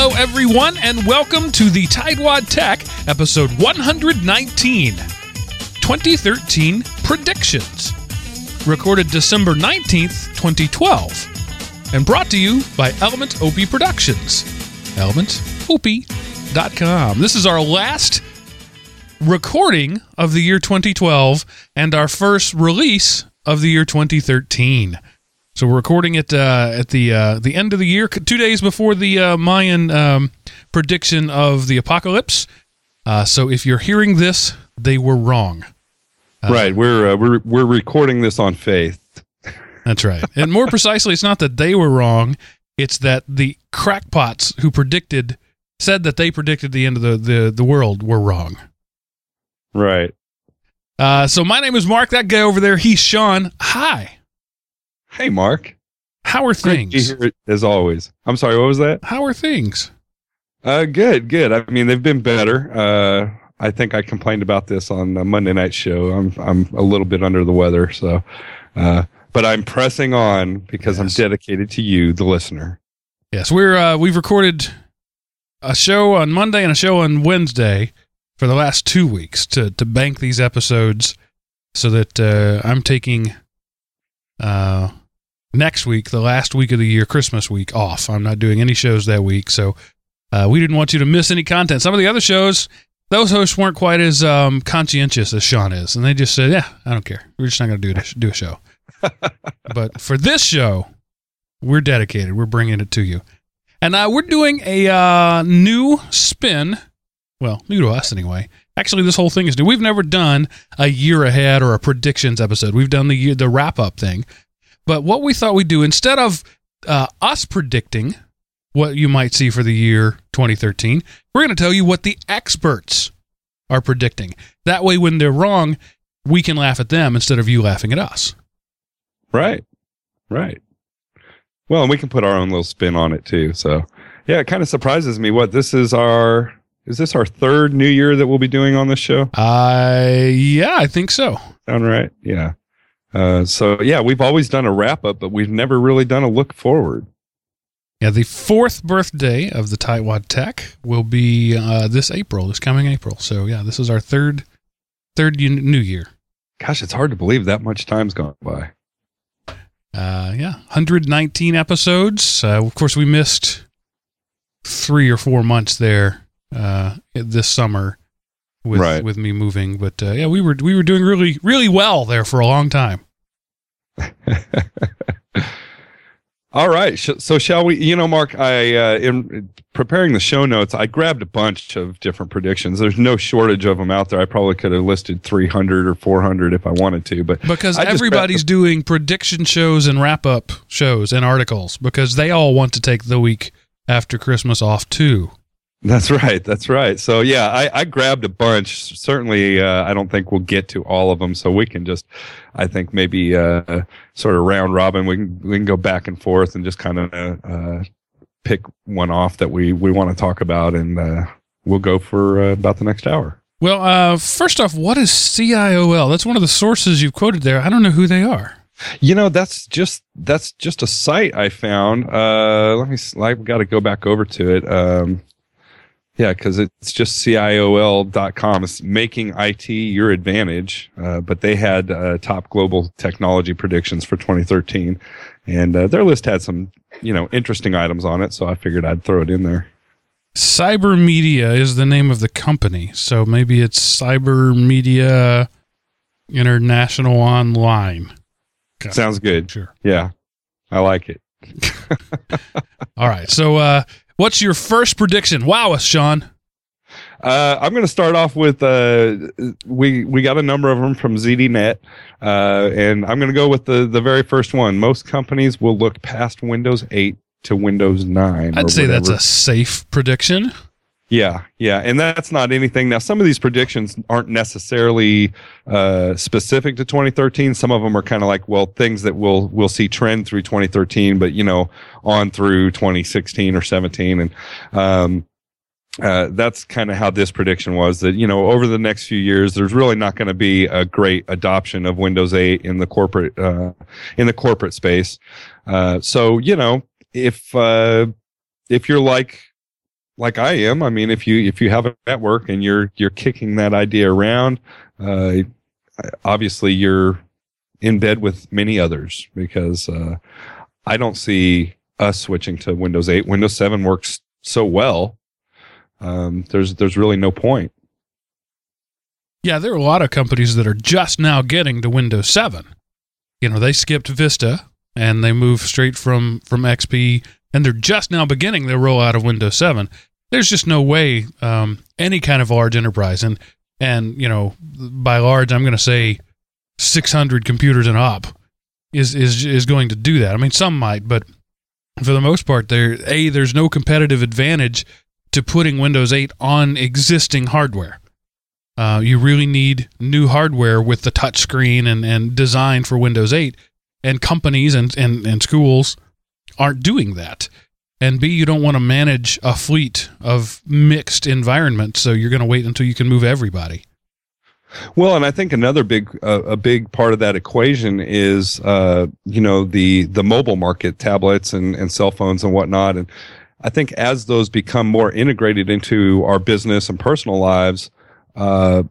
Hello, everyone, and welcome to the Tightwad Tech episode 119 2013 Predictions. Recorded December 19th, 2012, and brought to you by Element OP Productions. ElementOP.com. This is our last recording of the year 2012 and our first release of the year 2013. So we're recording it uh, at the uh, the end of the year, two days before the uh, Mayan um, prediction of the apocalypse. Uh, so if you're hearing this, they were wrong. Uh, right, we're uh, we're we're recording this on faith. That's right, and more precisely, it's not that they were wrong; it's that the crackpots who predicted said that they predicted the end of the the, the world were wrong. Right. so my name is Mark. That guy over there, he's Sean. Hi. Hey, Mark. How are things? as always. I'm sorry. What was that? How are things? Uh, good, good. I mean, they've been better. Uh, I think I complained about this on the Monday night show. I'm I'm a little bit under the weather, so. Uh, but I'm pressing on because yes. I'm dedicated to you, the listener. Yes, we're uh, we've recorded a show on Monday and a show on Wednesday for the last two weeks to to bank these episodes, so that uh, I'm taking uh, next week, the last week of the year, Christmas week, off. I'm not doing any shows that week, so uh, we didn't want you to miss any content. Some of the other shows, those hosts weren't quite as um, conscientious as Sean is, and they just said, "Yeah, I don't care. We're just not going to do do a show." but for this show, we're dedicated. We're bringing it to you, and uh, we're doing a uh, new spin. Well, new to us anyway. Actually, this whole thing is new. We've never done a year ahead or a predictions episode. We've done the the wrap up thing. But what we thought we'd do instead of uh, us predicting what you might see for the year 2013, we're going to tell you what the experts are predicting. That way, when they're wrong, we can laugh at them instead of you laughing at us. Right. Right. Well, and we can put our own little spin on it too. So, yeah, it kind of surprises me. What this is our is this our third New Year that we'll be doing on this show? Uh yeah, I think so. Sound right? Yeah. Uh, so yeah, we've always done a wrap up, but we've never really done a look forward. Yeah, the fourth birthday of the Tightwad Tech will be uh, this April, this coming April. So yeah, this is our third third New Year. Gosh, it's hard to believe that much time's gone by. Uh, yeah, 119 episodes. Uh, of course, we missed three or four months there uh, this summer with right. with me moving. But uh, yeah, we were we were doing really really well there for a long time. All right, so shall we? You know, Mark, I uh, in preparing the show notes, I grabbed a bunch of different predictions. There's no shortage of them out there. I probably could have listed 300 or 400 if I wanted to, but because everybody's doing prediction shows and wrap up shows and articles because they all want to take the week after Christmas off too. That's right. That's right. So yeah, I, I grabbed a bunch. Certainly, uh, I don't think we'll get to all of them. So we can just, I think maybe uh, sort of round robin. We can we can go back and forth and just kind of uh, pick one off that we we want to talk about, and uh, we'll go for uh, about the next hour. Well, uh, first off, what is CIOL? That's one of the sources you've quoted there. I don't know who they are. You know, that's just that's just a site I found. let me. I've got to go back over to it. Um, yeah, because it's just CIOL.com. It's making IT your advantage. Uh, but they had uh, top global technology predictions for 2013. And uh, their list had some, you know, interesting items on it. So I figured I'd throw it in there. Cyber Media is the name of the company. So maybe it's Cyber Media International Online. Sounds good. Sure. Yeah. I like it. All right. So, uh, What's your first prediction? Wow, us, Sean. Uh, I'm going to start off with uh, we we got a number of them from ZDNet, uh, and I'm going to go with the the very first one. Most companies will look past Windows 8 to Windows 9. I'd say whatever. that's a safe prediction. Yeah, yeah, and that's not anything. Now, some of these predictions aren't necessarily uh, specific to 2013. Some of them are kind of like, well, things that we'll we'll see trend through 2013, but you know, on through 2016 or 17, and um, uh, that's kind of how this prediction was. That you know, over the next few years, there's really not going to be a great adoption of Windows 8 in the corporate uh, in the corporate space. Uh, so you know, if uh, if you're like like I am. I mean, if you if you have a network and you're you're kicking that idea around, uh, obviously you're in bed with many others because uh, I don't see us switching to Windows 8. Windows 7 works so well. Um, there's there's really no point. Yeah, there are a lot of companies that are just now getting to Windows 7. You know, they skipped Vista and they moved straight from from XP, and they're just now beginning their rollout of Windows 7. There's just no way um, any kind of large enterprise, and and you know, by large, I'm going to say 600 computers and up is is is going to do that. I mean, some might, but for the most part, there a there's no competitive advantage to putting Windows 8 on existing hardware. Uh, you really need new hardware with the touch screen and, and design for Windows 8. And companies and, and, and schools aren't doing that. And B, you don't want to manage a fleet of mixed environments, so you're going to wait until you can move everybody. Well, and I think another big uh, a big part of that equation is uh, you know the the mobile market, tablets and and cell phones and whatnot. And I think as those become more integrated into our business and personal lives, uh,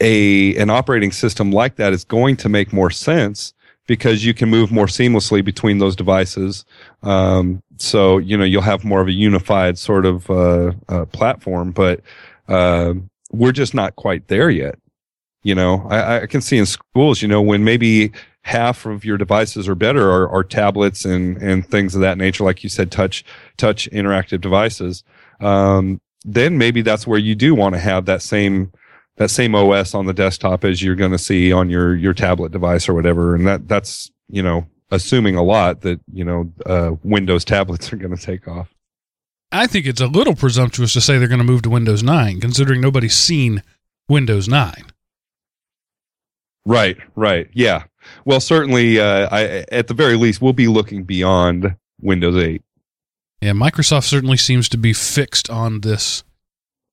a an operating system like that is going to make more sense because you can move more seamlessly between those devices. Um, so you know you'll have more of a unified sort of uh, uh, platform, but uh, we're just not quite there yet. You know, I, I, can see in schools, you know, when maybe half of your devices are better are, are tablets and and things of that nature, like you said, touch touch interactive devices. Um, then maybe that's where you do want to have that same that same OS on the desktop as you're going to see on your your tablet device or whatever. And that that's you know assuming a lot that you know uh, Windows tablets are going to take off. I think it's a little presumptuous to say they're going to move to Windows 9, considering nobody's seen Windows 9. Right, right, yeah. Well, certainly, uh, I, at the very least, we'll be looking beyond Windows 8. Yeah, Microsoft certainly seems to be fixed on this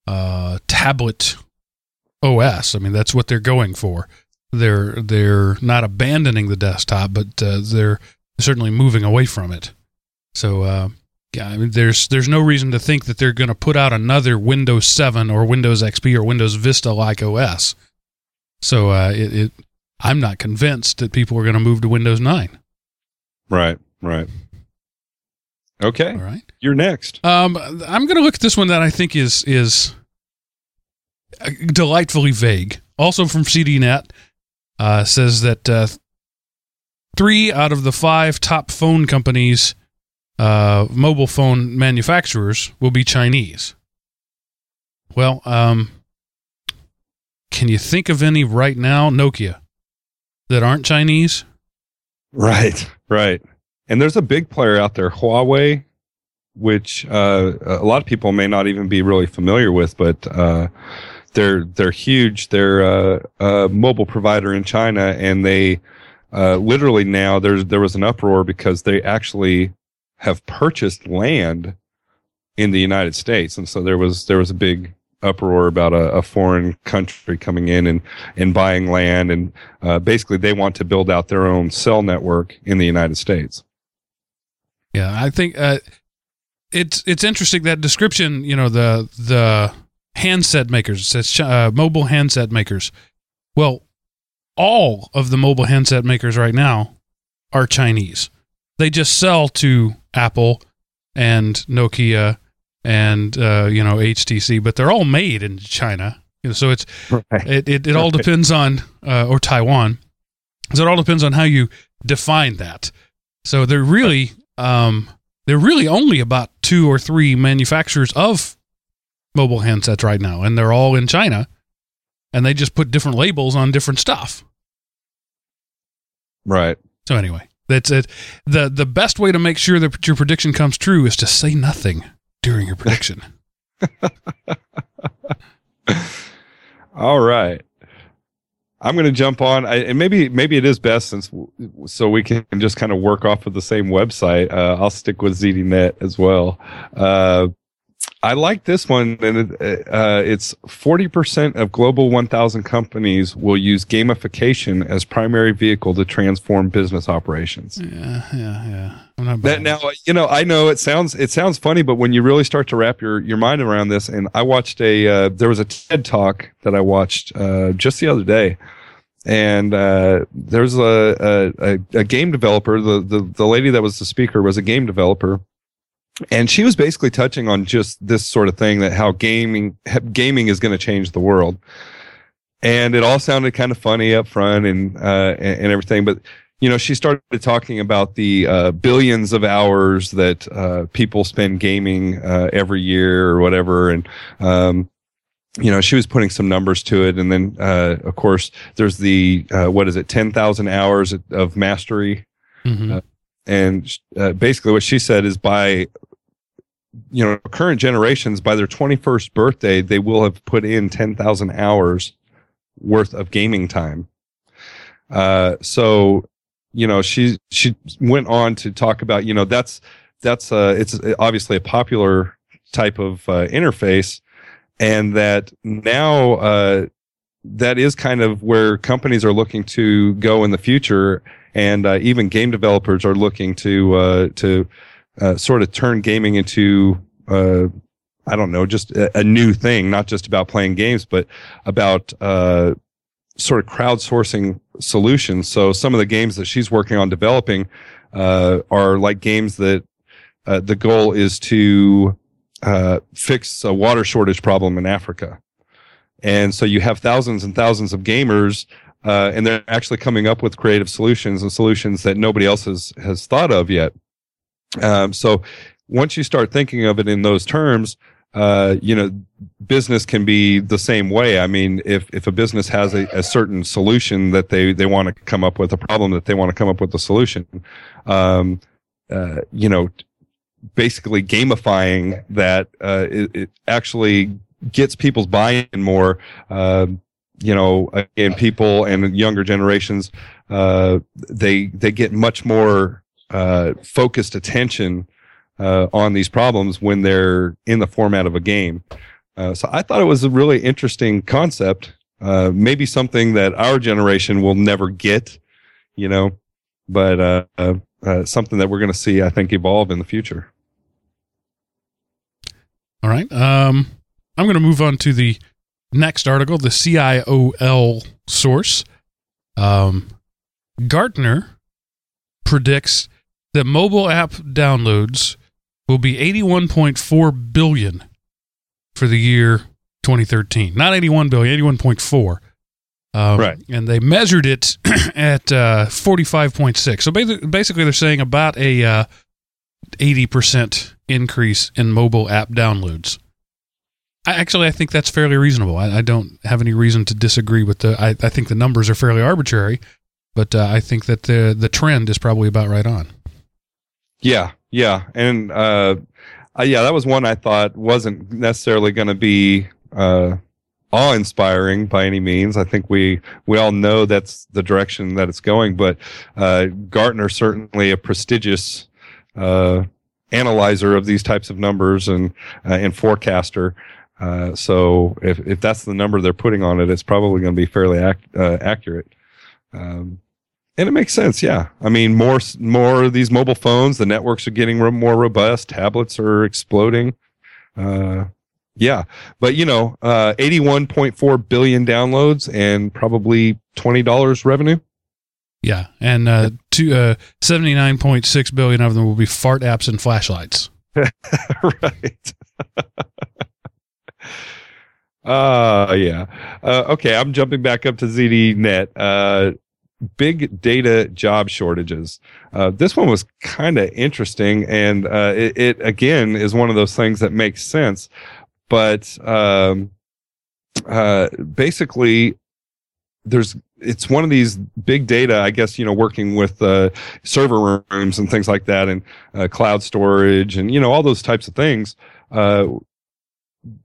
uh, tablet OS. I mean, that's what they're going for. They're they're not abandoning the desktop, but uh, they're certainly moving away from it. So uh, yeah, I mean, there's there's no reason to think that they're going to put out another Windows 7 or Windows XP or Windows Vista like OS. So uh, it, it, I'm not convinced that people are going to move to Windows 9. Right, right. Okay. All right. You're next. Um, I'm going to look at this one that I think is is delightfully vague. Also from ZDNet uh, says that uh, three out of the five top phone companies, uh, mobile phone manufacturers, will be Chinese. Well, um, can you think of any right now, Nokia, that aren't Chinese? Right, right. And there's a big player out there, Huawei, which uh, a lot of people may not even be really familiar with, but uh, they're they're huge. They're a, a mobile provider in China, and they uh, literally now there's there was an uproar because they actually have purchased land in the United States, and so there was there was a big uproar about a, a foreign country coming in and and buying land, and uh, basically they want to build out their own cell network in the United States. Yeah, I think uh, it's it's interesting that description. You know the the handset makers. It says uh, mobile handset makers. Well, all of the mobile handset makers right now are Chinese. They just sell to Apple and Nokia and uh, you know HTC, but they're all made in China. You know, so it's right. it, it, it all depends on uh, or Taiwan. So it all depends on how you define that. So they're really um, they're really only about two or three manufacturers of mobile handsets right now, and they're all in China, and they just put different labels on different stuff. Right. So anyway, that's it. the The best way to make sure that your prediction comes true is to say nothing during your prediction. all right. I'm going to jump on, I, and maybe maybe it is best since so we can just kind of work off of the same website. Uh, I'll stick with ZDNet as well. Uh, I like this one, and it, uh, it's forty percent of global one thousand companies will use gamification as primary vehicle to transform business operations. Yeah, yeah, yeah. That now, you know, I know it sounds it sounds funny, but when you really start to wrap your your mind around this, and I watched a uh, there was a TED talk that I watched uh, just the other day, and uh, there's a, a a- a game developer. The, the the lady that was the speaker was a game developer, and she was basically touching on just this sort of thing that how gaming gaming is going to change the world. And it all sounded kind of funny up front and uh, and, everything, but you know, she started talking about the uh, billions of hours that uh, people spend gaming uh, every year or whatever, and um, you know, she was putting some numbers to it, and then uh, of course there's the uh, what is it, ten thousand hours of mastery, Mhm. uh, and uh, basically what she said is by you know current generations by their 21st birthday they will have put in 10,000 hours worth of gaming time. Uh so you know she she went on to talk about you know that's that's uh it's obviously a popular type of uh, interface and that now uh that is kind of where companies are looking to go in the future and uh, even game developers are looking to uh to uh, sort of turn gaming into uh, I don't know, just a, a new thing, not just about playing games, but about uh, sort of crowdsourcing solutions. So some of the games that she's working on developing uh, are like games that uh, the goal is to uh, fix a water shortage problem in Africa. And so you have thousands and thousands of gamers, uh, and they're actually coming up with creative solutions and solutions that nobody else has has thought of yet. Um, so once you start thinking of it in those terms, uh, you know, business can be the same way. I mean, if, if a business has a, a certain solution that they, they want to come up with, a problem that they want to come up with a solution, um, uh, you know, basically gamifying that, uh, it, it actually gets people's buy-in more, um, you know, again, people and younger generations, uh, they, they get much more, uh, focused attention uh, on these problems when they're in the format of a game. Uh, so I thought it was a really interesting concept. Uh, maybe something that our generation will never get, you know, but uh, uh, something that we're going to see, I think, evolve in the future. All right. Um, I'm going to move on to the next article, the CIOL source. Um, Gartner predicts that mobile app downloads will be 81.4 billion for the year 2013. Not 81 billion, 81.4. Um, Right. And they measured it at uh, 45.6. So basi- basically, they're saying about a uh, 80% increase in mobile app downloads. I, actually, I think that's fairly reasonable. I, I don't have any reason to disagree with the. I, I think the numbers are fairly arbitrary, but uh, I think that the the trend is probably about right on. Yeah, yeah, and uh, uh, yeah, that was one I thought wasn't necessarily going to be uh, awe-inspiring by any means. I think we we all know that's the direction that it's going, but uh, Gartner certainly a prestigious uh, analyzer of these types of numbers and uh, and forecaster. Uh, so if if that's the number they're putting on it, it's probably going to be fairly ac- accurate. Um, and it makes sense, yeah. I mean, more more of these mobile phones, the networks are getting more robust. Tablets are exploding. Uh, yeah, but you know, uh, eighty-one point four billion downloads and probably twenty dollars revenue. Yeah, and uh, two uh, 79.6 billion of them will be fart apps and flashlights. right. Uh yeah. Uh, okay, I'm jumping back up to ZDNet. Uh, big data job shortages. Uh, this one was kind of interesting, and uh, it, it again is one of those things that makes sense. But um, uh, basically, there's it's one of these big data. I guess you know working with uh, server rooms and things like that, and uh, cloud storage, and you know all those types of things. Uh,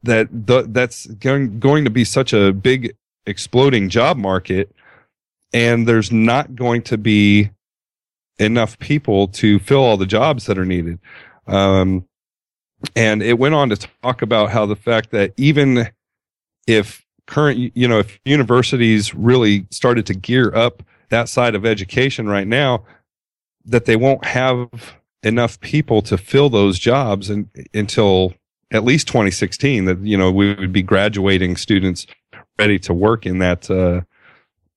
that the, that's going going to be such a big exploding job market and there's not going to be enough people to fill all the jobs that are needed. Um, and it went on to talk about how the fact that even if current you know if universities really started to gear up that side of education right now that they won't have enough people to fill those jobs and, until at least 2016 that you know we would be graduating students ready to work in that uh,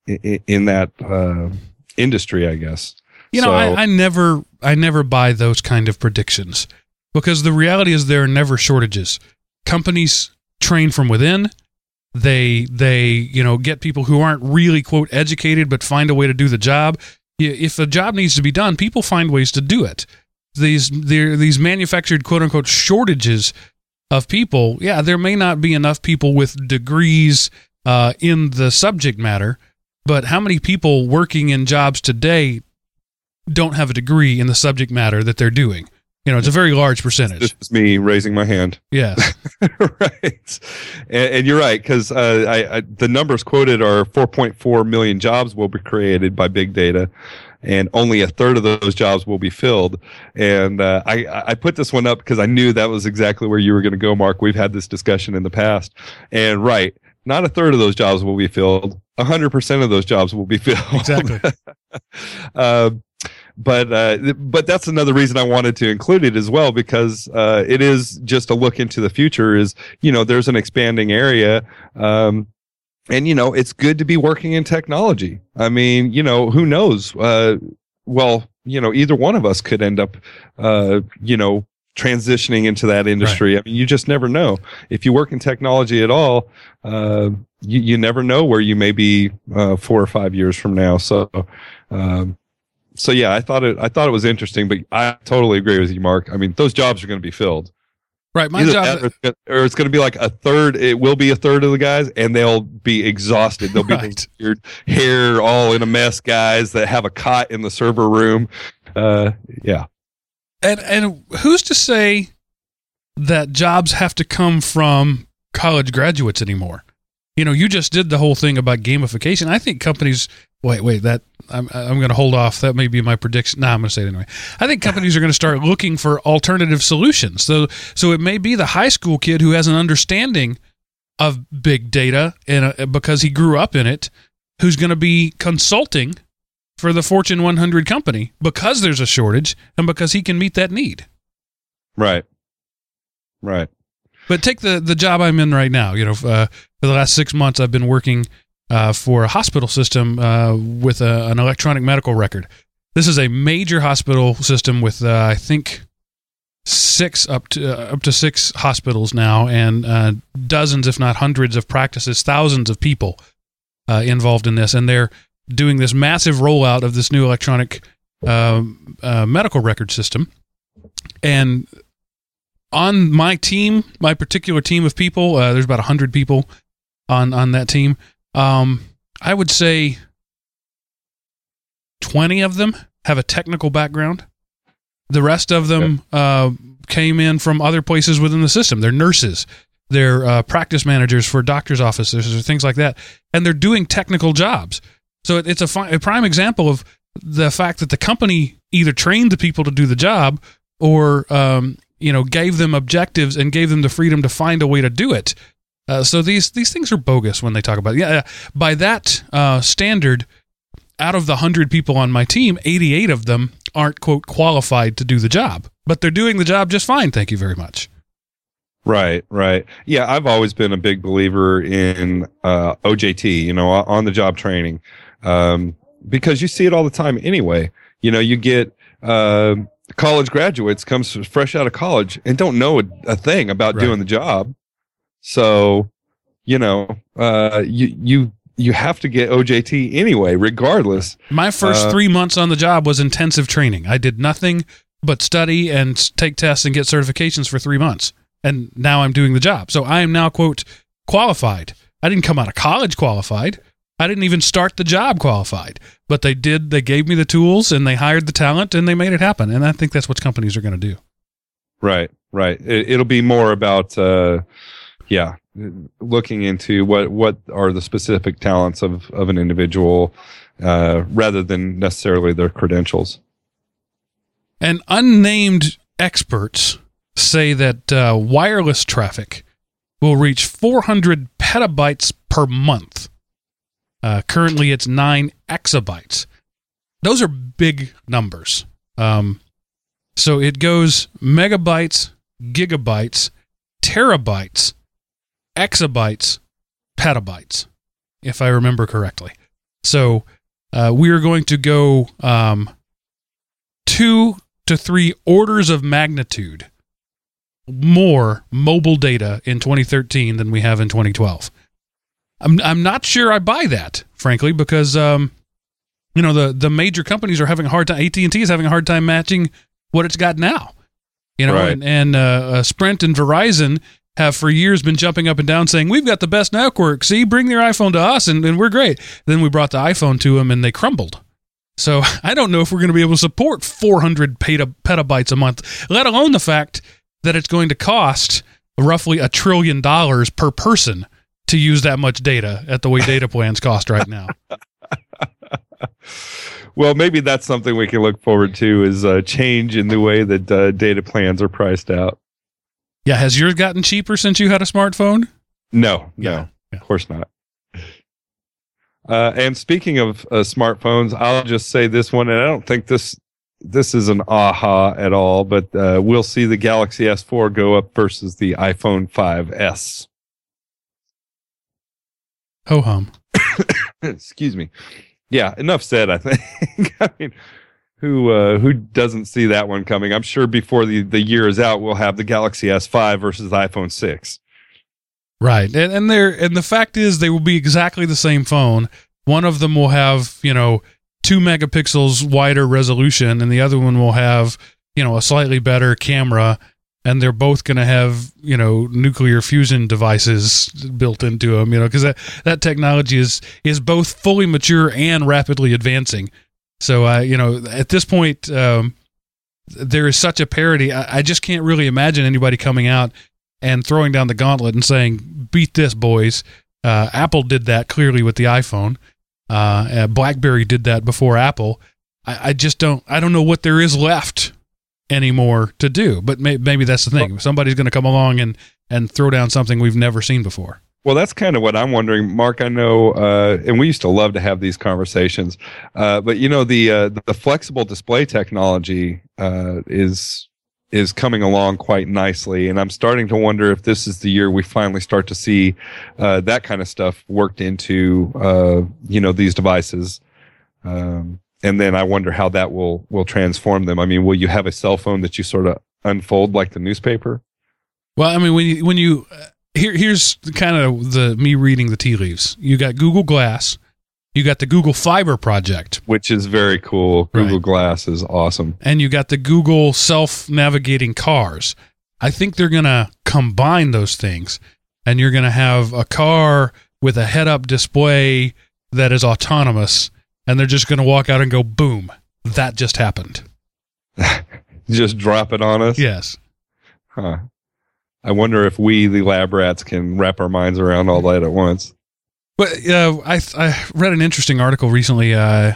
in, in that uh, industry i guess You know, So- I, I never I never buy those kind of predictions because the reality is there are never shortages. Companies train from within. They they you know get people who aren't really quote educated but find a way to do the job. If a job needs to be done, people find ways to do it. These these manufactured quote unquote shortages of people. Yeah, there may not be enough people with degrees uh, in the subject matter, but how many people working in jobs today don't have a degree in the subject matter that they're doing. You know, it's a very large percentage. this is me raising my hand Yes. right and, and you're right because uh, I, I, the numbers quoted are 4.4 million jobs will be created by big data and only a third of those jobs will be filled and uh, I, I put this one up because i knew that was exactly where you were going to go mark we've had this discussion in the past and right not a third of those jobs will be filled 100% of those jobs will be filled Exactly. um, but uh, but that's another reason I wanted to include it as well because uh, it is just a look into the future. Is you know there's an expanding area, um, and you know it's good to be working in technology. I mean, you know who knows? Uh, well, you know either one of us could end up, uh, you know, transitioning into that industry. I mean, you just never know. If you work in technology at all, uh, you you never know where you may be uh, four or five years from now. So. Um, so yeah, I thought it. I thought it was interesting, but I totally agree with you, Mark. I mean, those jobs are going to be filled. Right. My Either job. or it's gonna- or it's going to be like a third. It will be a third of the guys, and they'll be exhausted. They'll be Right. weird hair all in a mess guys that have a cot in the server room. Uh, yeah, And and who's to say that jobs have to come from college graduates anymore? You know, you just did the whole thing about gamification. I think companies. Wait, wait. That I'm I'm going to hold off. That may be my prediction. No, I'm going to say it anyway. I think companies are going to start looking for alternative solutions. So so it may be the high school kid who has an understanding of big data and uh, because he grew up in it, who's going to be consulting for the Fortune 100 company because there's a shortage and because he can meet that need. right, right, But take the the job I'm in right now. You know, uh, for the last six months, I've been working uh, for a hospital system uh, with a, an electronic medical record. This is a major hospital system with, uh, I think, six up to uh, up to six hospitals now, and uh, dozens, if not hundreds, of practices, thousands of people uh, involved in this, and they're doing this massive rollout of this new electronic um uh, medical record system. And on my team, my particular team of people, uh, there's about hundred people on on that team. Um, I would say twenty of them have a technical background. The rest of them uh, came in from other places within the system. They're nurses, they're uh, practice managers for doctors' offices or things like that, and they're doing technical jobs. So it, it's a, fi- a prime example of the fact that the company either trained the people to do the job or um, you know gave them objectives and gave them the freedom to find a way to do it. Uh, so these these things are bogus when they talk about it. Yeah, by that uh, standard, out of the hundred people on my team, eighty eight of them aren't quote qualified to do the job, but they're doing the job just fine. Thank you very much. right, right. Yeah, I've always been a big believer in uh, OJT. You know, on the job training, um, because you see it all the time anyway. You know, you get. Uh, college graduates comes fresh out of college and don't know a, a thing about Right. doing the job so you know uh you you you have to get ojt anyway regardless My first Uh, three months on the job was intensive training. I did nothing but study and take tests and get certifications for three months. And now I'm doing the job. So I am now, quote, qualified. I didn't come out of college qualified. I didn't even start the job qualified. But they did, they gave me the tools and they hired the talent and they made it happen. And I think that's what companies are going to do. right right it, it'll be more about uh yeah looking into what what are the specific talents of of an individual uh rather than necessarily their credentials And unnamed experts say that uh, wireless traffic will reach 400 petabytes per month. Uh, currently, it's nine exabytes. Those are big numbers. Um, so it goes megabytes, gigabytes, terabytes, exabytes, petabytes, if I remember correctly. So uh, we are going to go um, two to three orders of magnitude more mobile data in 2013 than we have in 2012. I'm I'm not sure I buy that, frankly, because um, you know the the major companies are having a hard time. AT and T is having a hard time matching what it's got now. You know, Right. and, and uh, uh, Sprint and Verizon have for years been jumping up and down saying we've got the best network. See, bring your iPhone to us, and, and we're great. Then we brought the iPhone to them, and they crumbled. So I don't know if we're going to be able to support 400 peta- petabytes a month, let alone the fact that it's going to cost roughly a trillion dollars per person to use that much data at the way data plans cost right now. Well, maybe that's something we can look forward to is a change in the way that uh, data plans are priced out. Yeah, has yours gotten cheaper since you had a smartphone? No, no, Yeah, yeah. of course not. Uh, and speaking of uh, smartphones, I'll just say this one, and I don't think this this is an aha at all, but uh, we'll see the Galaxy S4 go up versus the iPhone 5s. Ho hum. Excuse me. Yeah, enough said. I think. I mean, who uh, who doesn't see that one coming? I'm sure before the the year is out, we'll have the Galaxy S5 versus the iPhone 6. Right. And and they're and the fact is they will be exactly the same phone. One of them will have, you know, two megapixels wider resolution and the other one will have, you know, a slightly better camera and they're both going to have, you know, nuclear fusion devices built into them, you know, cuz that that technology is is both fully mature and rapidly advancing. So uh, you know, at this point um there is such a parity. I, I just can't really imagine anybody coming out and throwing down the gauntlet and saying, "Beat this, boys." Uh, Apple did that clearly with the iPhone. Uh, uh, BlackBerry did that before Apple. I, I just don't. I don't know what there is left anymore to do. But may, maybe that's the thing. Somebody's going to come along and and throw down something we've never seen before. Well, that's kind of what I'm wondering, Mark. I know, uh, and we used to love to have these conversations, uh, but you know, the uh, the flexible display technology uh, is is coming along quite nicely, and I'm starting to wonder if this is the year we finally start to see uh, that kind of stuff worked into uh, you know these devices. Um, and then I wonder how that will will transform them. I mean, will you have a cell phone that you sort of unfold like the newspaper? Well, I mean, when you, when you uh, here here's kind of the me reading the tea leaves. You got Google Glass, you got the Google Fiber project, Which is very cool. Google Right. Glass is awesome. and you got the Google self-navigating cars. I think they're going to combine those things and you're going to have a car with a head-up display that is autonomous and they're just going to walk out and go boom. That just happened. Just drop it on us. Yes. Huh. I wonder if we, the lab rats, can wrap our minds around all that at once. But uh, I I read an interesting article recently. Uh,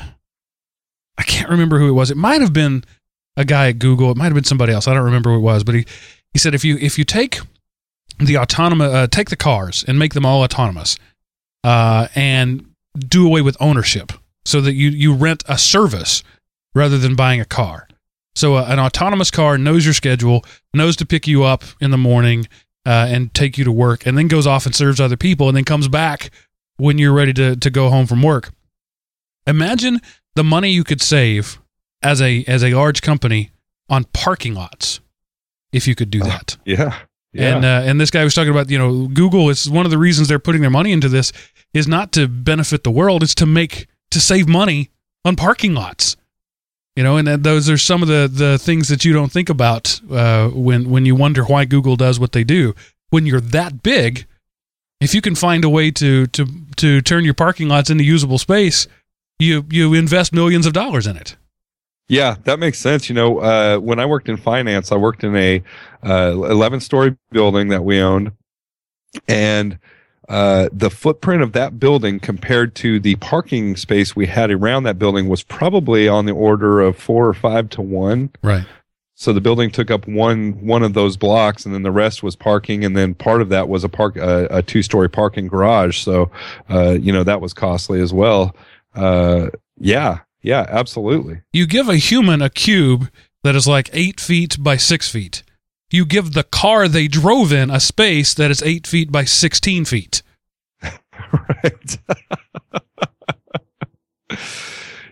I can't remember who it was. It might have been a guy at Google. It might have been somebody else. I don't remember who it was. But he, he said if you if you take the autonomous uh, take the cars and make them all autonomous, uh, and do away with ownership, so that you you rent a service rather than buying a car. So uh, an autonomous car knows your schedule, knows to pick you up in the morning uh, and take you to work, and then goes off and serves other people, and then comes back when you're ready to, to go home from work. Imagine the money you could save as a as a large company on parking lots if you could do that. Yeah. Yeah. And uh, and this guy was talking about you know Google is one of the reasons they're putting their money into this is not to benefit the world, it's to make to save money on parking lots. You know, and those are some of the the things that you don't think about uh, when when you wonder why Google does what they do. When you're that big, if you can find a way to to to turn your parking lots into usable space, you you invest millions of dollars in it. Yeah, that makes sense. You know, uh, when I worked in finance, I worked in a uh, 11 story building that we owned. And uh, the footprint of that building compared to the parking space we had around that building was probably on the order of four or five to one. Right. so the building took up one one of those blocks, and then the rest was parking, and then part of that was a park uh, a two story parking garage. So, uh, you know, that was costly as well. Uh, yeah, yeah, absolutely. You give a human a cube that is like eight feet by six feet. You give the car they drove in a space that is eight feet by sixteen feet. right.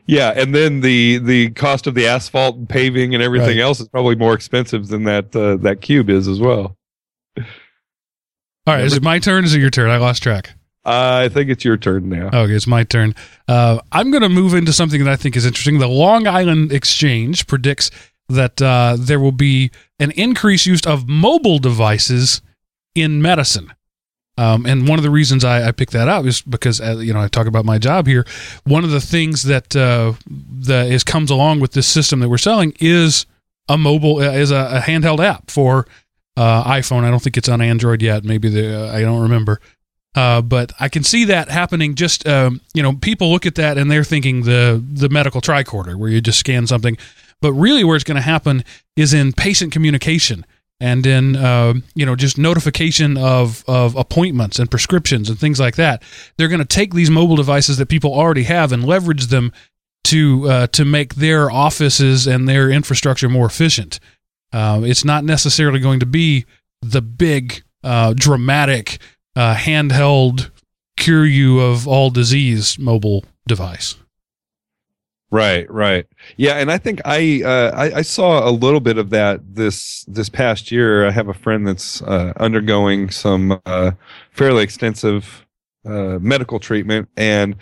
yeah, and then the the cost of the asphalt and paving and everything Right. else is probably more expensive than that uh, that cube is as well. All right, is it my turn? Is it your turn? I lost track. I think it's your turn now. Okay, it's my turn. Uh, I'm going to move into something that I think is interesting. The Long Island Exchange predicts that uh, there will be an increased use of mobile devices in medicine. Um, and one of the reasons I, I picked that up is because uh, you know I talk about my job here. One of the things that uh, that is comes along with this system that we're selling is a mobile uh, is a, a handheld app for uh, iPhone. I don't think it's on Android yet. Maybe the uh, I don't remember. Uh, but I can see that happening. Just um, you know, people look at that and they're thinking the the medical tricorder, where you just scan something. But really, where it's going to happen is in patient communication and in uh, you know just notification of of appointments and prescriptions and things like that. They're going to take these mobile devices that people already have and leverage them to uh, to make their offices and their infrastructure more efficient. Uh, it's not necessarily going to be the big, uh, dramatic, uh, handheld cure you of all disease mobile device. Right, right. Yeah, and I think I, uh, I I saw a little bit of that this this past year. I have a friend that's uh, undergoing some uh, fairly extensive uh, medical treatment, and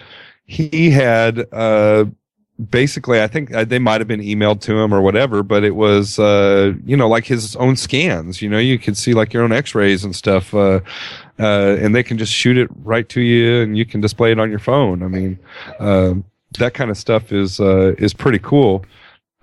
he had uh, basically I think uh, they might have been emailed to him or whatever, but it was you know like his own scans. You know, you could see like your own X-rays and stuff. And they can just shoot it right to you, and you can display it on your phone. I mean, um, that kind of stuff is uh, is pretty cool.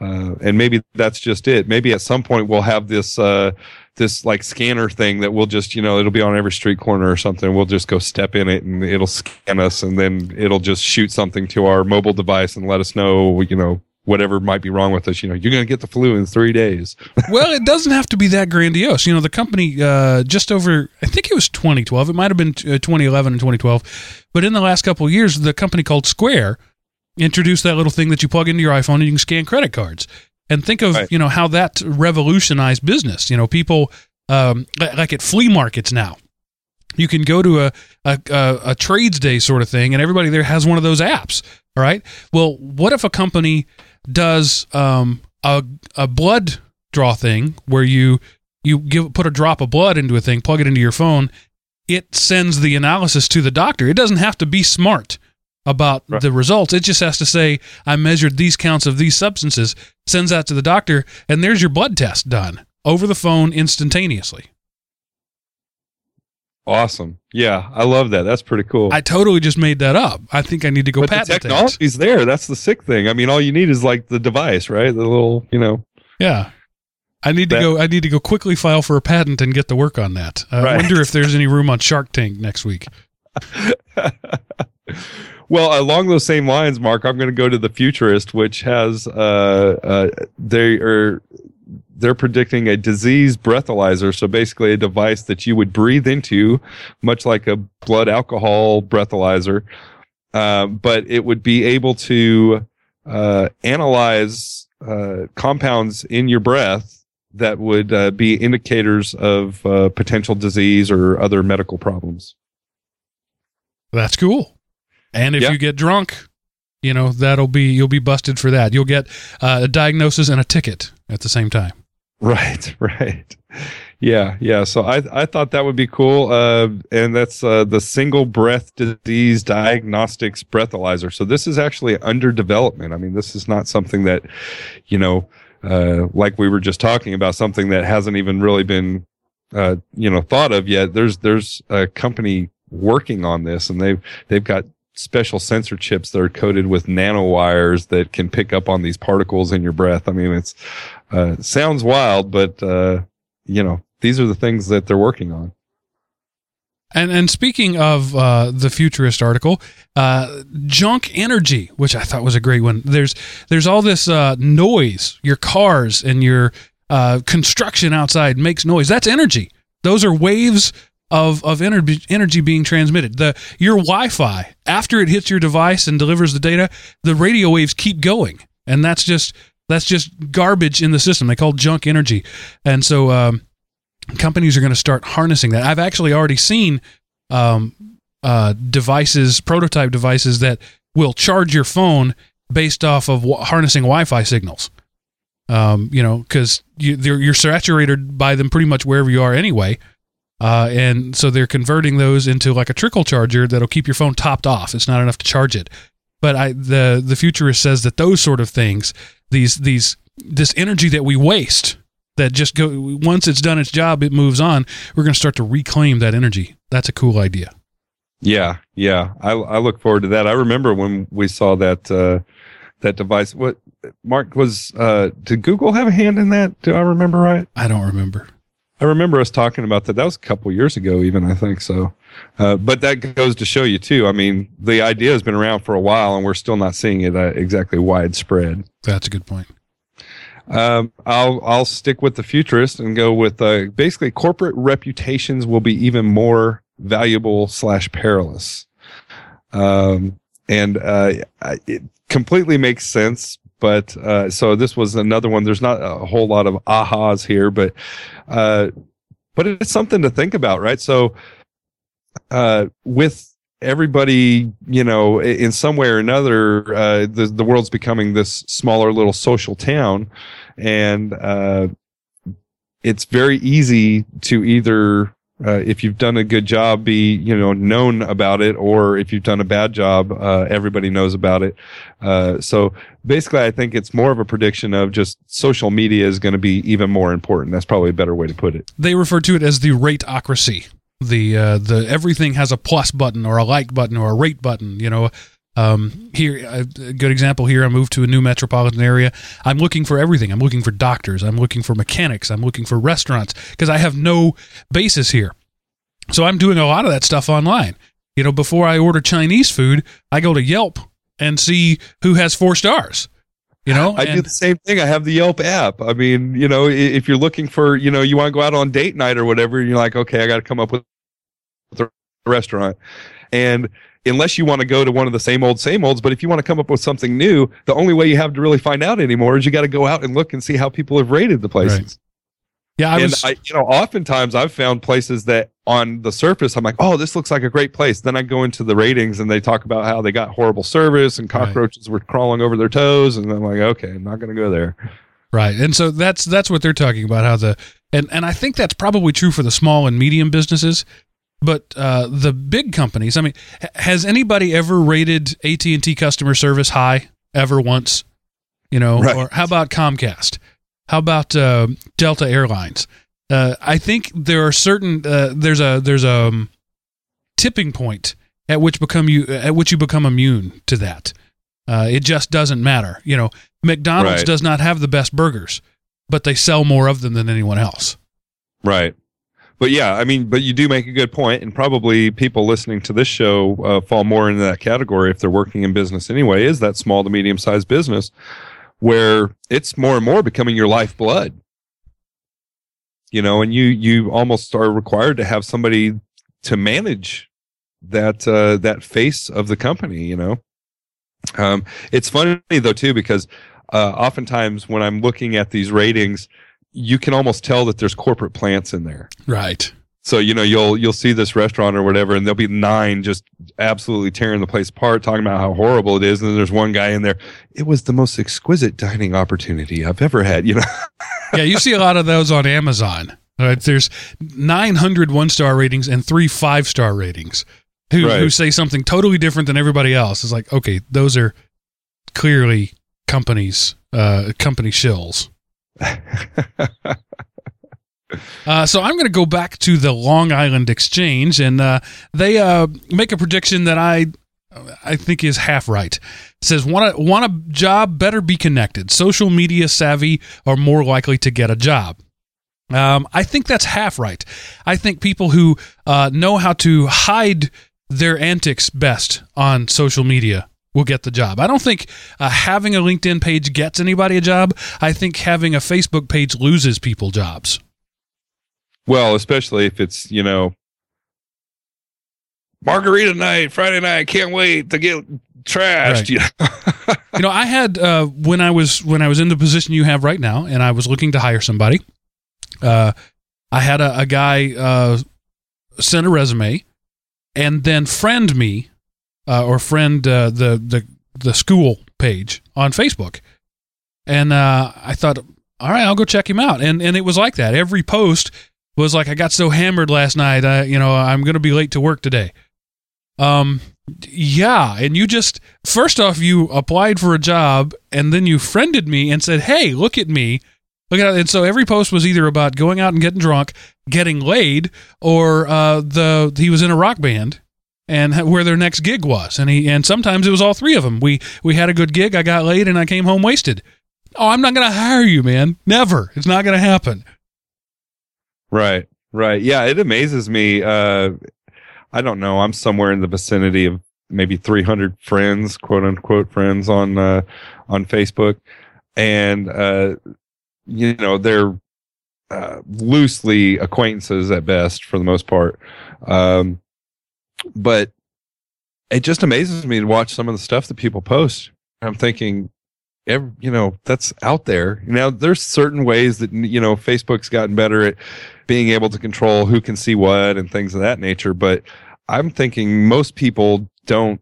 Uh, and maybe that's just it. Maybe at some point we'll have this uh, this like scanner thing that we'll just you know it'll be on every street corner or something. We'll just go step in it and it'll scan us, and then it'll just shoot something to our mobile device and let us know you know whatever might be wrong with us. You know, you're going to get the flu in three days. well, it doesn't have to be that grandiose. You know, the company uh, just over, I think it was 2012. It might have been uh, 2011 and 2012. But in the last couple years, the company called Square introduced that little thing that you plug into your iPhone and you can scan credit cards. And think of Right. you know how that revolutionized business. You know, people um, like at flea markets now. You can go to a, a, a, a trades day sort of thing, and everybody there has one of those apps. All right. Well, what if a company does um, a a blood draw thing where you you give put a drop of blood into a thing, plug it into your phone, it sends the analysis to the doctor. It doesn't have to be smart about Right. the results. It just has to say I measured these counts of these substances, sends that to the doctor, and there's your blood test done over the phone instantaneously. Awesome. Yeah, I love that. That's pretty cool. I totally just made that up. I think I need to go but the patent that. technology's there. That's the sick thing. I mean, all you need is like the device, right? The little, you know. Yeah. I need to That- go. I need to go quickly file for a patent and get to work on that. I Right. wonder if there's any room on Shark Tank next week. well, along those same lines, Mark, I'm going to go to the futurist, which has uh, uh, they are they're predicting a disease breathalyzer. So basically, a device that you would breathe into, much like a blood alcohol breathalyzer, uh, but it would be able to uh, analyze uh, compounds in your breath that would uh, be indicators of potential disease or other medical problems. That's cool. And if Yeah. you get drunk, you know that'll be you'll be busted for that. You'll get uh, a diagnosis and a ticket at the same time. Right, right. Yeah, yeah. So I I thought that would be cool. Uh, and that's uh, the single breath disease diagnostics breathalyzer. So this is actually under development. I mean, this is not something that, you know, uh, like we were just talking about, something that hasn't even really been, uh, you know, thought of yet. There's there's a company working on this, and they've they've got special sensor chips that are coated with nanowires that can pick up on these particles in your breath. I mean, it's uh, sounds wild, but uh, you know, these are the things that they're working on. And and speaking of uh, the futurist article, uh, junk energy, which I thought was a great one. There's there's all this uh, noise, your cars and your uh, construction outside makes noise. That's energy. Those are waves of of energy energy being transmitted. The your Wi-Fi after it hits your device and delivers the data, the radio waves keep going, and that's just that's just garbage in the system. They call junk energy, and so um, companies are going to start harnessing that. I've actually already seen um, uh, devices, prototype devices that will charge your phone based off of w- harnessing Wi-Fi signals. Um, you know, because you, you're saturated by them pretty much wherever you are anyway. Uh, and so they're converting those into like a trickle charger that'll keep your phone topped off. It's not enough to charge it. But I, the the futurist says that those sort of things, these these this energy that we waste, that just go once it's done its job, it moves on. We're going to start to reclaim that energy. That's a cool idea. Yeah, yeah. I, I look forward to that. I remember when we saw that uh, that device. What Mark was? Uh, did Google have a hand in that? Do I remember right? I don't remember. I remember us talking about that. That was a couple years ago, even I think so. Uh, but that goes to show you too. I mean, the idea has been around for a while, and we're still not seeing it uh, exactly widespread. That's a good point. Um, I'll I'll stick with the futurist and go with uh, basically corporate reputations will be even more valuable slash perilous. Um, and uh, it completely makes sense. But uh, so this was another one. There's not a whole lot of ahas here, but uh, but it's something to think about, right? So uh, with everybody, you know, in some way or another, uh, the the world's becoming this smaller little social town, and uh, it's very easy to either uh, if you've done a good job, be you know known about it, or if you've done a bad job, uh, everybody knows about it. Uh, so basically, I think it's more of a prediction of just social media is going to be even more important. That's probably a better way to put it. They refer to it as the rateocracy. The uh, the everything has a plus button or a like button or a rate button. You know, um, here, a good example here. I moved to a new metropolitan area. I'm looking for everything. I'm looking for doctors. I'm looking for mechanics. I'm looking for restaurants because I have no basis here. So I'm doing a lot of that stuff online. You know, before I order Chinese food, I go to Yelp and see who has four stars. You know, I and, do the same thing. I have the Yelp app. I mean, you know, if you're looking for, you know, you want to go out on date night or whatever, you're like, okay, I got to come up with a restaurant. And unless you want to go to one of the same old same olds but if you want to come up with something new the only way you have to really find out anymore is you got to go out and look and see how people have rated the places right. yeah I and was, I, you know oftentimes i've found places that on the surface i'm like oh this looks like a great place then i go into the ratings and they talk about how they got horrible service and cockroaches right. were crawling over their toes and i'm like okay i'm not going to go there right and so that's that's what they're talking about how the and and i think that's probably true for the small and medium businesses but uh, the big companies, I mean, has anybody ever rated AT and T customer service high ever once? You know, right. or how about Comcast? How about uh, Delta Airlines? Uh, I think there are certain uh, there's a there's a um, tipping point at which become you at which you become immune to that. Uh, it just doesn't matter. You know, McDonald's right. does not have the best burgers, but they sell more of them than anyone else. Right but yeah, I mean, but you do make a good point, and probably people listening to this show uh, fall more into that category if they're working in business anyway. Is that small to medium sized business where it's more and more becoming your lifeblood? You know, and you you almost are required to have somebody to manage that uh, that face of the company. You know, um, it's funny though too because uh, oftentimes when I'm looking at these ratings you can almost tell that there's corporate plants in there. Right. So you know you'll you'll see this restaurant or whatever, and there'll be nine just absolutely tearing the place apart, talking about how horrible it is. And then there's one guy in there. It was the most exquisite dining opportunity I've ever had. You know. yeah, you see a lot of those on Amazon. Right? There's 900 one star ratings and three five star ratings who right. who say something totally different than everybody else. It's like okay, those are clearly companies uh, company shills. Uh, so I'm going to go back to the Long Island Exchange, and uh, they uh, make a prediction that I I think is half right. It says want a want a job better be connected. Social media savvy are more likely to get a job. Um, I think that's half right. I think people who uh, know how to hide their antics best on social media will get the job. I don't think uh, having a LinkedIn page gets anybody a job. I think having a Facebook page loses people jobs. Well, especially if it's, you know, margarita night, Friday night, can't wait to get trashed. Right. You know? you know, I had uh, when I was when I was in the position you have right now, and I was looking to hire somebody. Uh, I had a, a guy uh, send a resume, and then friend me, uh, or friend uh, the the the school page on Facebook, and uh, I thought, all right, I'll go check him out, and and it was like that. Every post was like, I got so hammered last night, I, you know, I'm going to be late to work today. Um, yeah, and you just first off you applied for a job and then you friended me and said, "Hey, look at me." Look at. And so every post was either about going out and getting drunk, getting laid, or uh, the he was in a rock band and where their next gig was. And he and sometimes it was all three of them. We we had a good gig, I got laid and I came home wasted. Oh, I'm not going to hire you, man. Never. It's not going to happen. Right, right. Yeah, it amazes me. Uh, I don't know. I'm somewhere in the vicinity of maybe 300 friends, quote unquote friends on uh, on Facebook, and uh, you know they're uh, loosely acquaintances at best for the most part. Um, but it just amazes me to watch some of the stuff that people post. I'm thinking, every, you know, that's out there. Now, there's certain ways that you know Facebook's gotten better at being able to control who can see what and things of that nature. But I'm thinking most people don't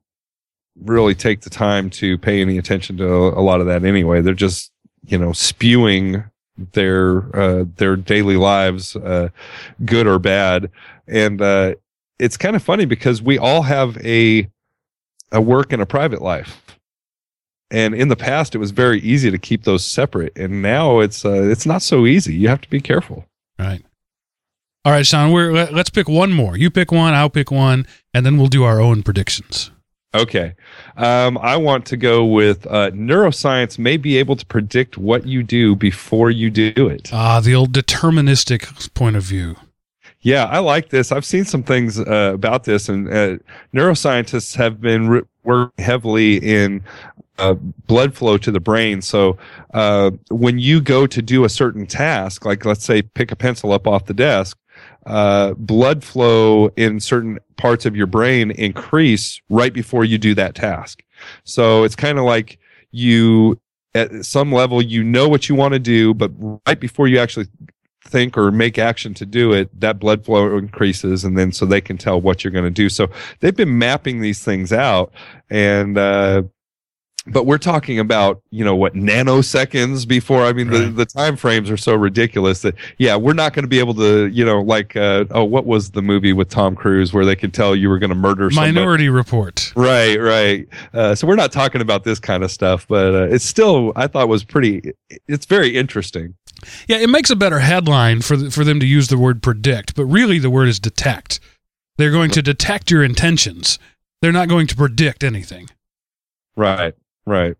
really take the time to pay any attention to a lot of that anyway. They're just, you know, spewing their uh, their daily lives, uh, good or bad, and uh, it's kind of funny because we all have a a work and a private life. And in the past, it was very easy to keep those separate, and now it's uh, it's not so easy. You have to be careful. Right. All right, Sean. We're let, us pick one more. You pick one. I'll pick one, and then we'll do our own predictions. Okay. Um, I want to go with uh, neuroscience may be able to predict what you do before you do it. Ah, the old deterministic point of view. Yeah, I like this. I've seen some things uh, about this, and uh, neuroscientists have been re- working heavily in uh, blood flow to the brain. So uh, when you go to do a certain task, like let's say pick a pencil up off the desk, uh, blood flow in certain parts of your brain increase right before you do that task. So it's kind of like you, at some level, you know what you want to do, but right before you actually think or make action to do it, that blood flow increases, and then so they can tell what you're going to do. So they've been mapping these things out, and uh, but we're talking about you know what nanoseconds before i mean right. the, the time frames are so ridiculous that yeah we're not going to be able to you know like uh, oh what was the movie with tom cruise where they could tell you were going to murder somebody? minority report right right uh, so we're not talking about this kind of stuff but uh, it's still i thought was pretty it's very interesting yeah it makes a better headline for the, for them to use the word predict but really the word is detect they're going to detect your intentions they're not going to predict anything right Right.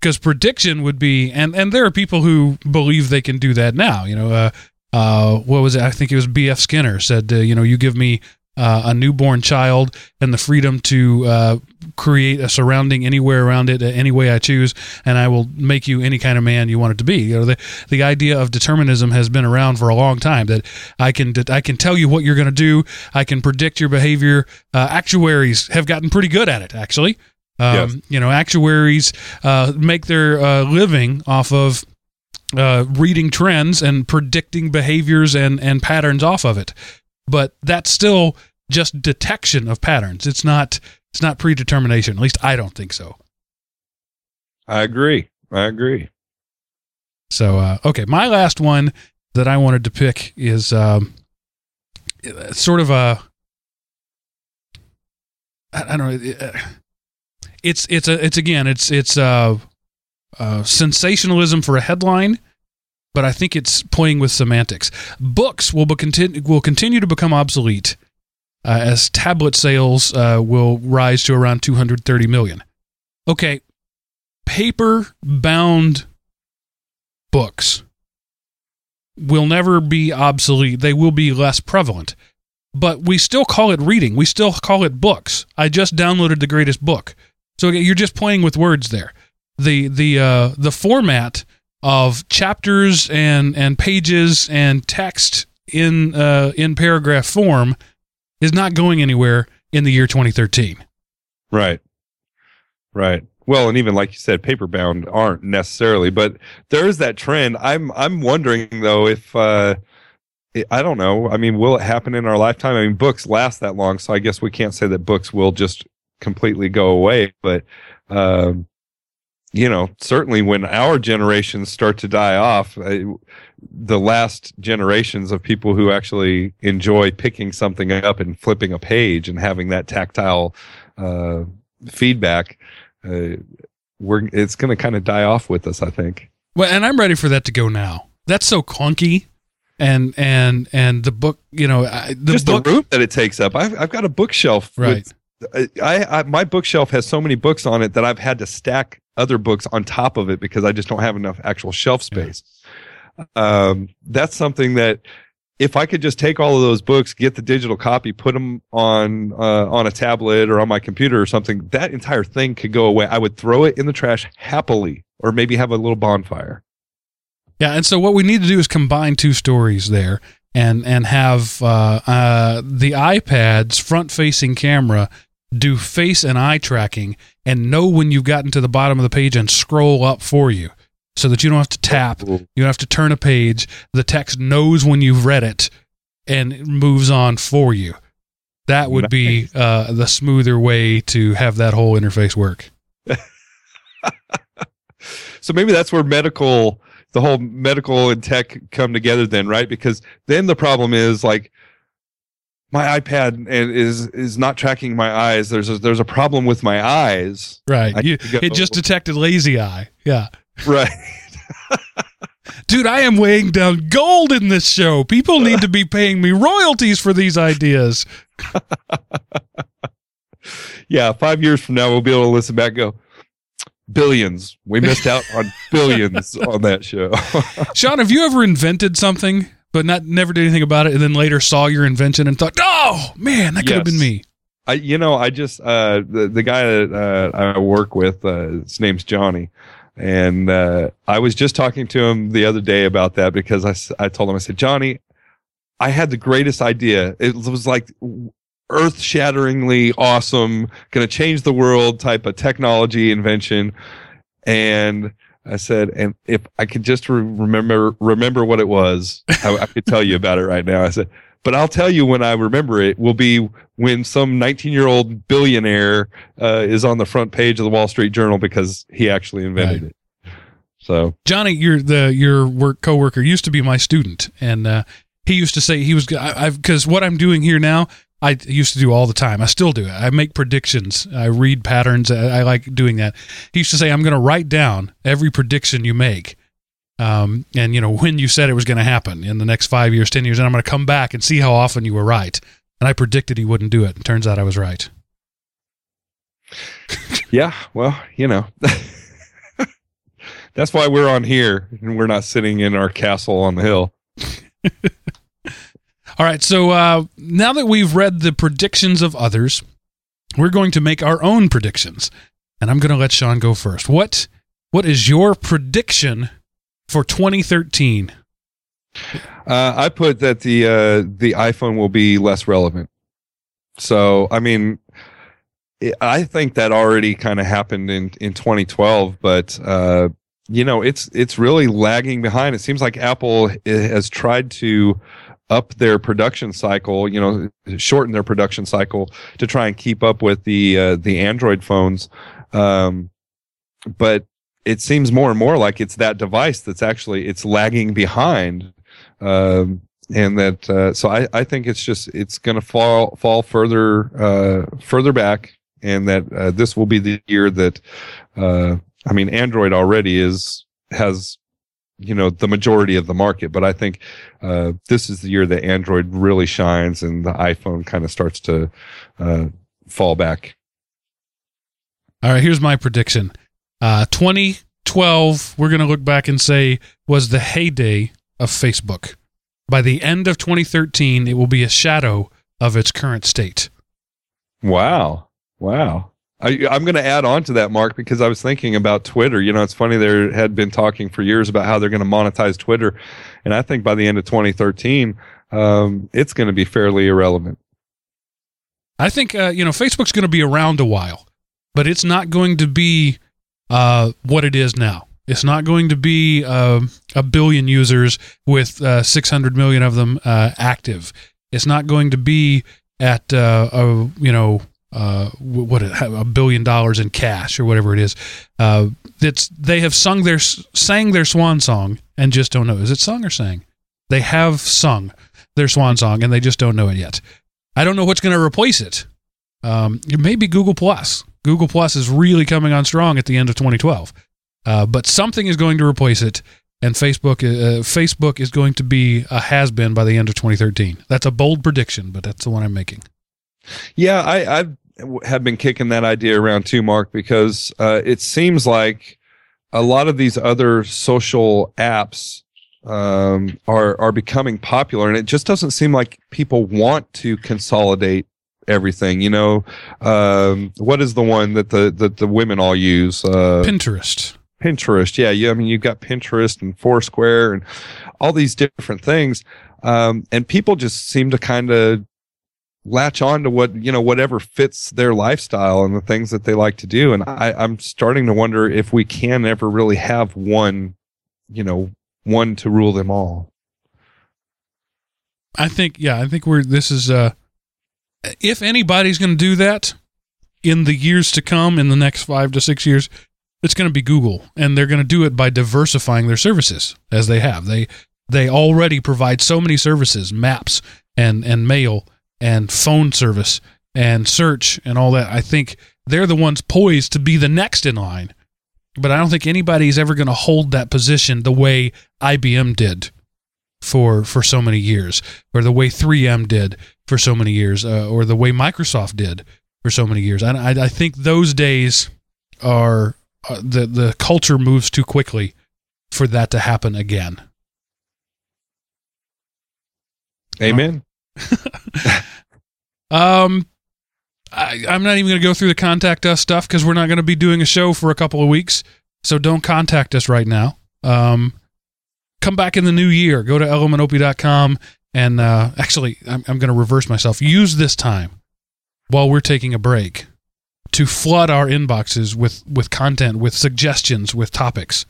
Because prediction would be, and and there are people who believe they can do that now. You know, uh, uh, what was it? I think it was B.F. Skinner said, uh, you know, you give me uh, a newborn child and the freedom to uh, create a surrounding anywhere around it, any way I choose, and I will make you any kind of man you want it to be. You know, the the idea of determinism has been around for a long time. That I can I can tell you what you're going to do. I can predict your behavior. Uh, actuaries have gotten pretty good at it, actually. Um, yes. You know, actuaries uh, make their uh, living off of uh, reading trends and predicting behaviors and, and patterns off of it. But that's still just detection of patterns. It's not it's not predetermination. At least I don't think so. I agree. I agree. So uh, okay, my last one that I wanted to pick is um, sort of a I don't know uh, it's it's a it's again it's it's uh, uh, sensationalism for a headline, but I think it's playing with semantics. Books will be will continue to become obsolete uh, as tablet sales uh, will rise to around 230 million. Okay, paper bound books will never be obsolete. They will be less prevalent. But we still call it reading. We still call it books. I just downloaded the greatest book So you're just playing with words there. The the uh, the format of chapters and and pages and text in uh, in paragraph form is not going anywhere in the year 2013. Right. Right. Well, and even like you said, paper bound aren't necessarily, but there is that trend. I'm I'm wondering though if uh, I don't know. I mean, will it happen in our lifetime? I mean, books last that long, so I guess we can't say that books will just completely go away. But um, you know, certainly when our generations start to die off, uh, the last generations of people who actually enjoy picking something up and flipping a page and having that tactile uh, feedback, uh, we're it's going to kind of die off with us, I think. Well, and I'm ready for that to go now. That's so clunky and and and the book you know the just book, the room that it takes up i've, I've got a bookshelf right with, I, I my bookshelf has so many books on it that i've had to stack other books on top of it because i just don't have enough actual shelf space. Yeah. um, that's something that if i could just take all of those books get the digital copy put them on uh, on a tablet or on my computer or something that entire thing could go away. I would throw it in the trash happily or maybe have a little bonfire. Yeah, and so what we need to do is combine two stories there, and and have uh, uh, the iPad's front-facing camera do face and eye tracking and know when you've gotten to the bottom of the page and scroll up for you, so that you don't have to tap, you don't have to turn a page. The text knows when you've read it and moves on for you. That would be uh, the smoother way to have that whole interface work. so maybe that's where medical the whole medical and tech come together then, right? Because then the problem is like my iPad is is not tracking my eyes. There's a, there's a problem with my eyes. Right. You, it just detected lazy eye. Yeah. Right. Dude, I am weighing down gold in this show. People need to be paying me royalties for these ideas. yeah, five years from now, we'll be able to listen back go, billions. We missed out on billions on that show. Sean, have you ever invented something but not never did anything about it, and then later saw your invention and thought, "Oh man, that could yes. have been me." I, you know, I just uh, the the guy that uh, I work with, uh, his name's Johnny, and uh, I was just talking to him the other day about that because I I told him I said, Johnny, I had the greatest idea. It was like earth shatteringly awesome, going to change the world type of technology invention. And I said, and if I could just re- remember, remember what it was, I, I could tell you about it right now. I said, but I'll tell you when I remember it will be when some 19 year old billionaire uh, is on the front page of the Wall Street Journal because he actually invented right. it. So Johnny, your the your work coworker used to be my student, and uh, he used to say he was I've because what I'm doing here now I used to do all the time. I still do it. I make predictions. I read patterns. I, I like doing that. He used to say, "I'm going to write down every prediction you make." Um, and you know when you said it was going to happen in the next five years, ten years, and I'm going to come back and see how often you were right. And I predicted he wouldn't do it. And turns out I was right. yeah, well, you know, that's why we're on here and we're not sitting in our castle on the hill. All right, so uh, now that we've read the predictions of others, we're going to make our own predictions, and I'm going to let Sean go first. What what is your prediction for 2013? Uh, I put that the uh, the iPhone will be less relevant. So, I mean, I think that already kind of happened in in 2012, but uh, you know, it's it's really lagging behind. It seems like Apple has tried to up their production cycle, you know, shorten their production cycle to try and keep up with the uh, the Android phones. Um, but it seems more and more like it's that device that's actually it's lagging behind. Um, and that uh, so I, I think it's just it's going to fall fall further uh, further back, and that uh, this will be the year that uh, I mean Android already is has you know the majority of the market. But i think uh, this is the year that android really shines and the iphone kind of starts to uh, fall back. All right here's my prediction. Uh, 2012 we're going to look back and say was the heyday of facebook. By the end of 2013 it will be a shadow of its current state. Wow. Wow I, I'm going to add on to that, Mark, because I was thinking about Twitter. You know, it's funny they had been talking for years about how they're going to monetize Twitter, and I think by the end of 2013, um, it's going to be fairly irrelevant. I think uh, you know Facebook's going to be around a while, but it's not going to be uh, what it is now. It's not going to be uh, a billion users with uh, 600 million of them uh, active. It's not going to be at uh, a you know uh, what a billion dollars in cash or whatever it is. Uh, they have sung their sang their swan song and just don't know. Is it sung or sang? They have sung their swan song and they just don't know it yet. I don't know what's going to replace it. Um, it may be Google Plus. Google Plus is really coming on strong at the end of 2012, uh, but something is going to replace it, and Facebook uh, Facebook is going to be a has been by the end of 2013. That's a bold prediction, but that's the one I'm making. Yeah, I, I have been kicking that idea around too, Mark, because uh, it seems like a lot of these other social apps um, are are becoming popular, and it just doesn't seem like people want to consolidate everything. You know, um, what is the one that the that the women all use? Uh, Pinterest. Pinterest, yeah, yeah. I mean, you've got Pinterest and Foursquare and all these different things, um, and people just seem to kind of latch on to what you know whatever fits their lifestyle and the things that they like to do. And I, i'm starting to wonder if we can ever really have one you know one to rule them all. I think yeah i think we're this is uh if anybody's going to do that in the years to come in the next five to six years it's going to be google. And they're going to do it by diversifying their services as they have. They they already provide so many services maps and and mail and phone service and search and all that. I think they're the ones poised to be the next in line. But I don't think anybody's ever going to hold that position the way IBM did for for so many years, or the way 3M did for so many years, uh, or the way Microsoft did for so many years. I, I, I think those days are uh, the the culture moves too quickly for that to happen again. Amen. um, I, am not even going to go through the contact us stuff because we're not going to be doing a show for a couple of weeks. So don't contact us right now. Um, come back in the new year. Go to elementop.com and uh, actually, I'm, I'm going to reverse myself. Use this time while we're taking a break to flood our inboxes with with content, with suggestions, with topics.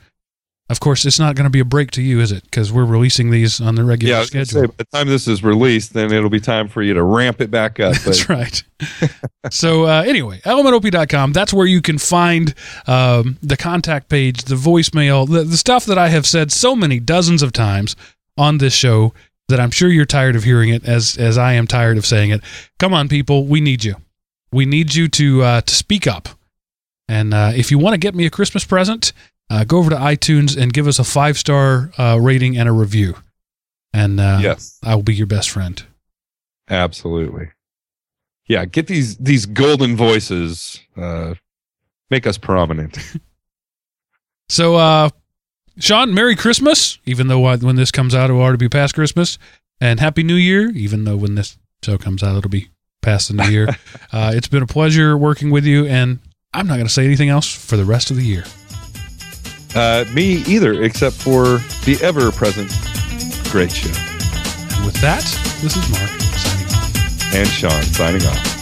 Of course, it's not going to be a break to you, is it? Because we're releasing these on the regular yeah, schedule. Say, by the time this is released, then it'll be time for you to ramp it back up. That's right. so uh, anyway, elementop.com, that's where you can find um, the contact page, the voicemail, the, the stuff that I have said so many dozens of times on this show that I'm sure you're tired of hearing it as, as I am tired of saying it. Come on, people. We need you. We need you to, uh, to speak up. And uh, if you want to get me a Christmas present, uh, go over to iTunes and give us a five star uh, rating and a review. And uh, yes, I will be your best friend. Absolutely. Yeah, get these these golden voices. Uh, make us prominent. so, uh, Sean, Merry Christmas. Even though when this comes out, it will already be past Christmas. And Happy New Year. Even though when this show comes out, it'll be past the New Year. uh, it's been a pleasure working with you, and I'm not going to say anything else for the rest of the year. Uh, me either, except for the ever present great show. And with that, this is Mark signing off. And Sean signing off.